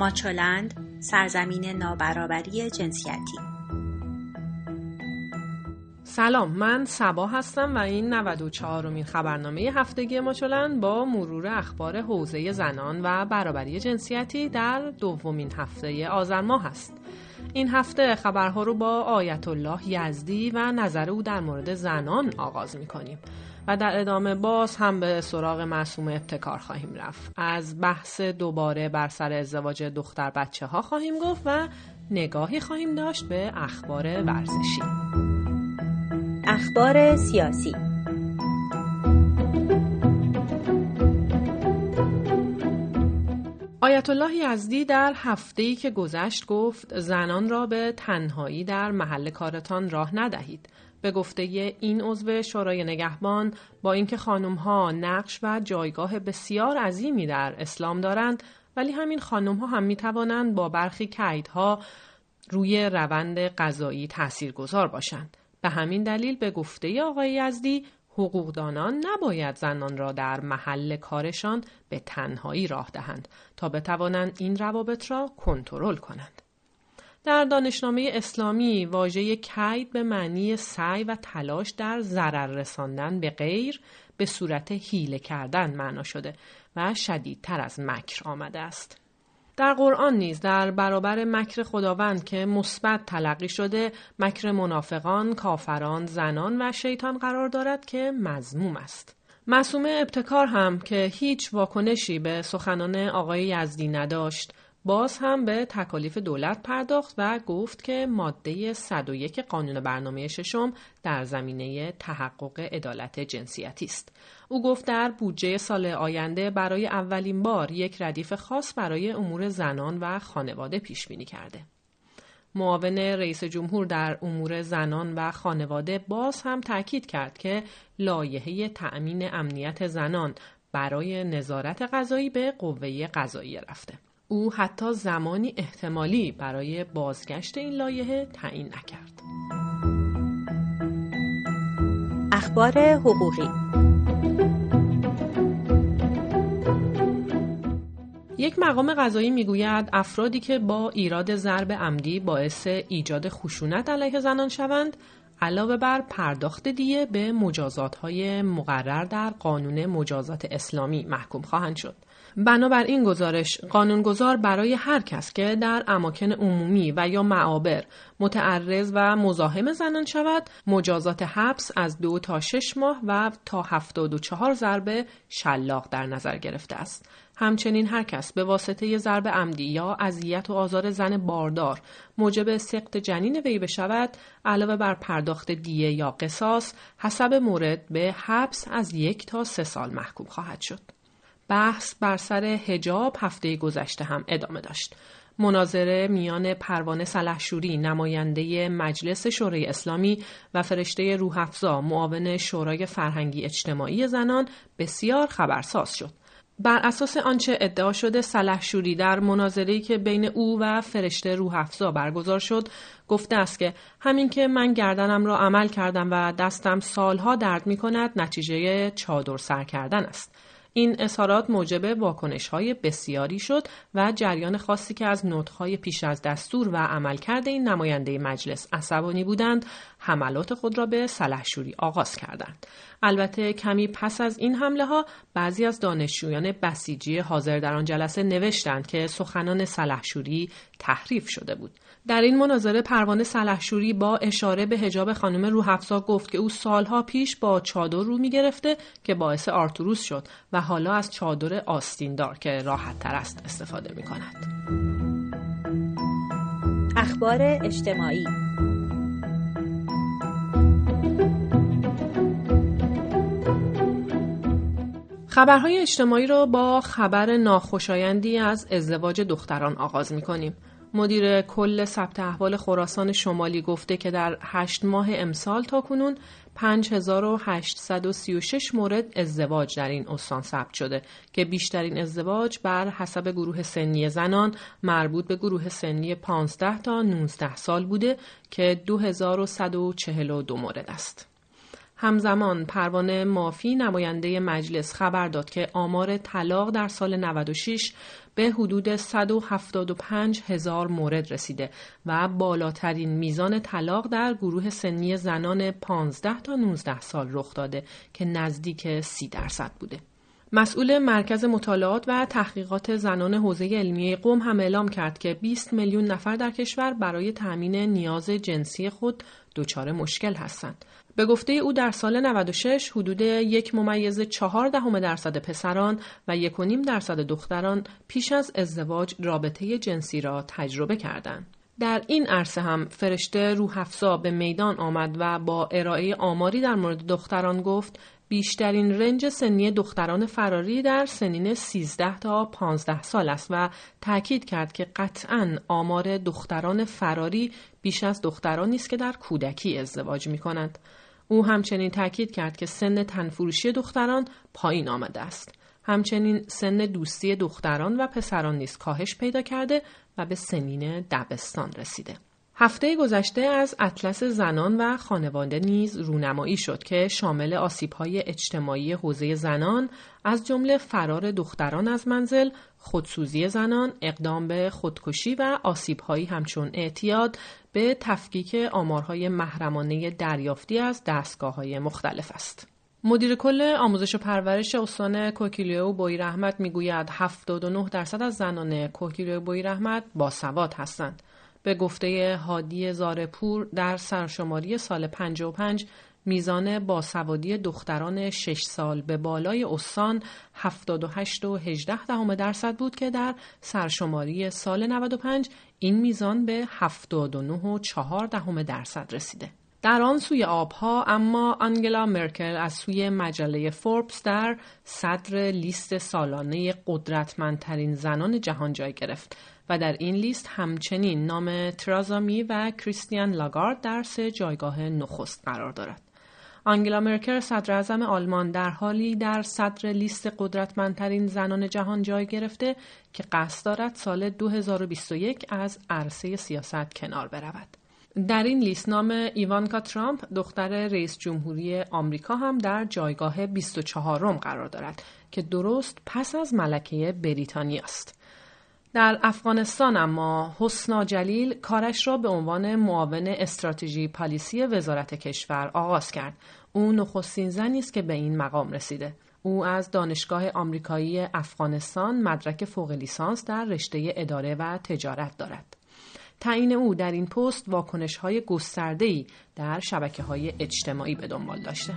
ماچولند سرزمین نابرابری جنسیتی. سلام من سبا هستم و این 94 امین خبرنامه هفتگی ماچولند با مرور اخبار حوزه زنان و برابری جنسیتی در دومین هفته آذر ماه است. این هفته خبرها رو با آیت الله یزدی و نظر او در مورد زنان آغاز می کنیم و در ادامه باز هم به سراغ معصوم ابتکار خواهیم رفت. از بحث دوباره بر سر ازدواج دختر بچه ها خواهیم گفت و نگاهی خواهیم داشت به اخبار ورزشی. اخبار سیاسی. آیت الله یزدی در هفته‌ای که گذشت گفت زنان را به تنهایی در محل کارتان راه ندهید. به گفته این عضو شورای نگهبان با اینکه خانم ها نقش و جایگاه بسیار عظیمی در اسلام دارند ولی همین خانم ها هم می توانند با برخی کیدها روی روند قضایی تاثیرگذار باشند به همین دلیل به گفته آقای یزدی حقوقدانان نباید زنان را در محل کارشان به تنهایی راه دهند تا بتوانند این روابط را کنترل کنند. در دانشنامه اسلامی واژه کید به معنی سعی و تلاش در ضرر رساندن به غیر به صورت حیله کردن معنا شده و شدیدتر از مکر آمده است. در قرآن نیز در برابر مکر خداوند که مثبت تلقی شده مکر منافقان، کافران، زنان و شیطان قرار دارد که مزموم است. معصومه ابتکار هم که هیچ واکنشی به سخنان آقای یزدی نداشت باز هم به تکالیف دولت پرداخت و گفت که ماده 101 قانون برنامه ششم در زمینه تحقق عدالت جنسیتی است. او گفت در بودجه سال آینده برای اولین بار یک ردیف خاص برای امور زنان و خانواده پیش بینی کرده. معاون رئیس جمهور در امور زنان و خانواده باز هم تاکید کرد که لایحه تأمین امنیت زنان برای نظارت غذایی به قوه قضایی رفته. او حتی زمانی احتمالی برای بازگشت این لایحه تعیین نکرد. اخبار حقوقی یک مقام قضایی می‌گوید افرادی که با ایراد ضرب عمدی باعث ایجاد خشونت علیه زنان شوند علاوه بر پرداخت دیه به مجازات های مقرر در قانون مجازات اسلامی محکوم خواهند شد. بنابر این گزارش قانونگذار برای هر کس که در اماکن عمومی و یا معابر متعرض و مزاحم زنان شود مجازات حبس از دو تا شش ماه و تا هفتاد و چهار ضربه شلاق در نظر گرفته است. همچنین هر کس به واسطه ضرب عمدی یا اذیت و آزار زن باردار موجب سقط جنین وی بشود علاوه بر پرداخت دیه یا قصاص حسب مورد به حبس از یک تا سه سال محکوم خواهد شد. بحث بر سر هجاب هفته گذشته هم ادامه داشت. مناظره میان پروانه سلحشوری نماینده مجلس شورای اسلامی و فرشته روح افزا معاون شورای فرهنگی اجتماعی زنان بسیار خبرساز شد. بر اساس آنچه ادعا شده سلحشوری در مناظری که بین او و فرشته روح افزا برگزار شد گفته است که همین که من گردنم را عمل کردم و دستم سالها درد می کند نتیجه چادر سر کردن است. این اظهارات موجب واکنش های بسیاری شد و جریان خاصی که از نطخهای پیش از دستور و عملکرد این نماینده مجلس عصبانی بودند حملات خود را به سلحشوری آغاز کردند. البته کمی پس از این حمله ها بعضی از دانشجویان بسیجی حاضر در آن جلسه نوشتند که سخنان سلحشوری تحریف شده بود. در این مناظره پروانه سلحشوری با اشاره به حجاب خانم روحفزا گفت که او سالها پیش با چادر رو می گرفته که باعث آرتوروس شد و حالا از چادر آستیندار که راحت تر است استفاده می کند. اخبار اجتماعی خبرهای اجتماعی را با خبر ناخوشایندی از ازدواج دختران آغاز می کنیم. مدیر کل ثبت احوال خراسان شمالی گفته که در هشت ماه امسال تا کنون 5836 مورد ازدواج در این استان ثبت شده که بیشترین ازدواج بر حسب گروه سنی زنان مربوط به گروه سنی 15 تا 19 سال بوده که 2142 مورد است. همزمان پروانه مافی نماینده مجلس خبر داد که آمار طلاق در سال 96 به حدود 175 هزار مورد رسیده و بالاترین میزان طلاق در گروه سنی زنان 15 تا 19 سال رخ داده که نزدیک 30 درصد بوده. مسئول مرکز مطالعات و تحقیقات زنان حوزه علمیه قوم هم اعلام کرد که 20 میلیون نفر در کشور برای تأمین نیاز جنسی خود دچار مشکل هستند. به گفته او در سال 96 حدود یک ممیز چهار دهم درصد پسران و یک و نیم درصد دختران پیش از ازدواج رابطه جنسی را تجربه کردند. در این عرصه هم فرشته روحفزا به میدان آمد و با ارائه آماری در مورد دختران گفت بیشترین رنج سنی دختران فراری در سنین 13 تا 15 سال است و تاکید کرد که قطعا آمار دختران فراری بیش از دخترانی است که در کودکی ازدواج می کنند. او همچنین تاکید کرد که سن تنفروشی دختران پایین آمده است. همچنین سن دوستی دختران و پسران نیز کاهش پیدا کرده و به سنین دبستان رسیده. هفته گذشته از اطلس زنان و خانواده نیز رونمایی شد که شامل آسیب‌های اجتماعی حوزه زنان از جمله فرار دختران از منزل، خودسوزی زنان، اقدام به خودکشی و آسیب‌هایی همچون اعتیاد به تفکیک آمارهای محرمانه دریافتی از دستگاه مختلف است. مدیر کل آموزش و پرورش استان کوکیلیو بوی رحمت می‌گوید 79 درصد از زنان کوکیلیو بوی رحمت باسواد هستند. به گفته هادی زارپور در سرشماری سال 55 میزان باسوادی دختران 6 سال به بالای استان 78 و 18 دهم درصد بود که در سرشماری سال 95 این میزان به 79 و 4 دهم درصد رسیده. در آن سوی آبها اما آنگلا مرکل از سوی مجله فوربس در صدر لیست سالانه قدرتمندترین زنان جهان جای گرفت و در این لیست همچنین نام ترازامی و کریستیان لاگارد در سه جایگاه نخست قرار دارد. آنگلا مرکل صدر اعظم آلمان در حالی در صدر لیست قدرتمندترین زنان جهان جای گرفته که قصد دارد سال 2021 از عرصه سیاست کنار برود. در این لیست نام ایوانکا ترامپ دختر رئیس جمهوری آمریکا هم در جایگاه 24 م قرار دارد که درست پس از ملکه بریتانیا است. در افغانستان اما حسنا جلیل کارش را به عنوان معاون استراتژی پالیسی وزارت کشور آغاز کرد. او نخستین زنی است که به این مقام رسیده. او از دانشگاه آمریکایی افغانستان مدرک فوق لیسانس در رشته اداره و تجارت دارد. تعیین او در این پست واکنش های گسترده در شبکه های اجتماعی به دنبال داشته.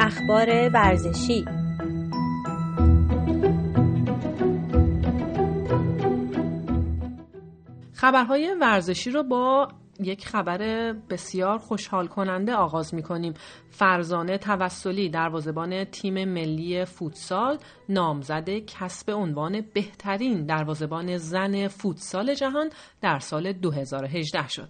اخبار ورزشی خبرهای ورزشی رو با یک خبر بسیار خوشحال کننده آغاز می کنیم. فرزانه توسلی دروازبان تیم ملی فوتسال نامزد کسب عنوان بهترین دروازبان زن فوتسال جهان در سال 2018 شد.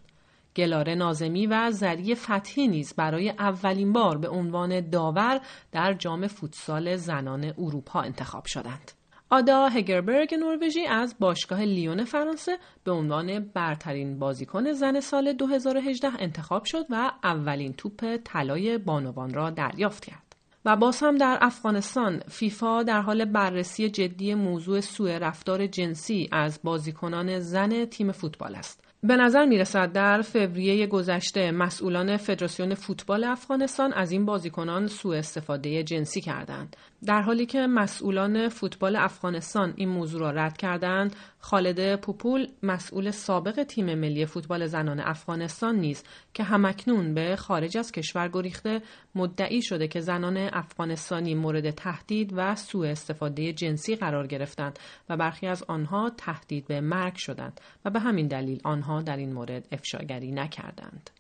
گلاره نازمی و زری فتحی نیز برای اولین بار به عنوان داور در جام فوتسال زنان اروپا انتخاب شدند. آدا هگربرگ نروژی از باشگاه لیون فرانسه به عنوان برترین بازیکن زن سال 2018 انتخاب شد و اولین توپ طلای بانوان را دریافت کرد. و باز هم در افغانستان فیفا در حال بررسی جدی موضوع سوء رفتار جنسی از بازیکنان زن تیم فوتبال است. به نظر می رسد در فوریه گذشته مسئولان فدراسیون فوتبال افغانستان از این بازیکنان سوء استفاده جنسی کردند. در حالی که مسئولان فوتبال افغانستان این موضوع را رد کردند، خالد پوپول مسئول سابق تیم ملی فوتبال زنان افغانستان نیز که همکنون به خارج از کشور گریخته مدعی شده که زنان افغانستانی مورد تهدید و سوء استفاده جنسی قرار گرفتند و برخی از آنها تهدید به مرگ شدند و به همین دلیل آنها در این مورد افشاگری نکردند.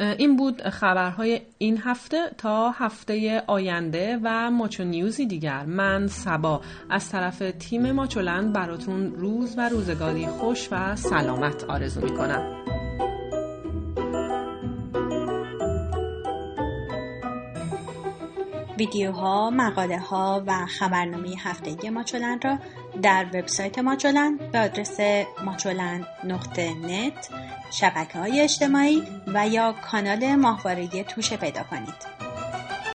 این بود خبرهای این هفته تا هفته آینده و ماچو نیوزی دیگر من سبا از طرف تیم ماچولند براتون روز و روزگاری خوش و سلامت آرزو می کنم. ویدیوها، مقاله ها و خبرنامه هفتگی ماچولند را در وبسایت ماچولند به آدرس ماچولند شبکه های اجتماعی و یا کانال ماهواره توشه پیدا کنید.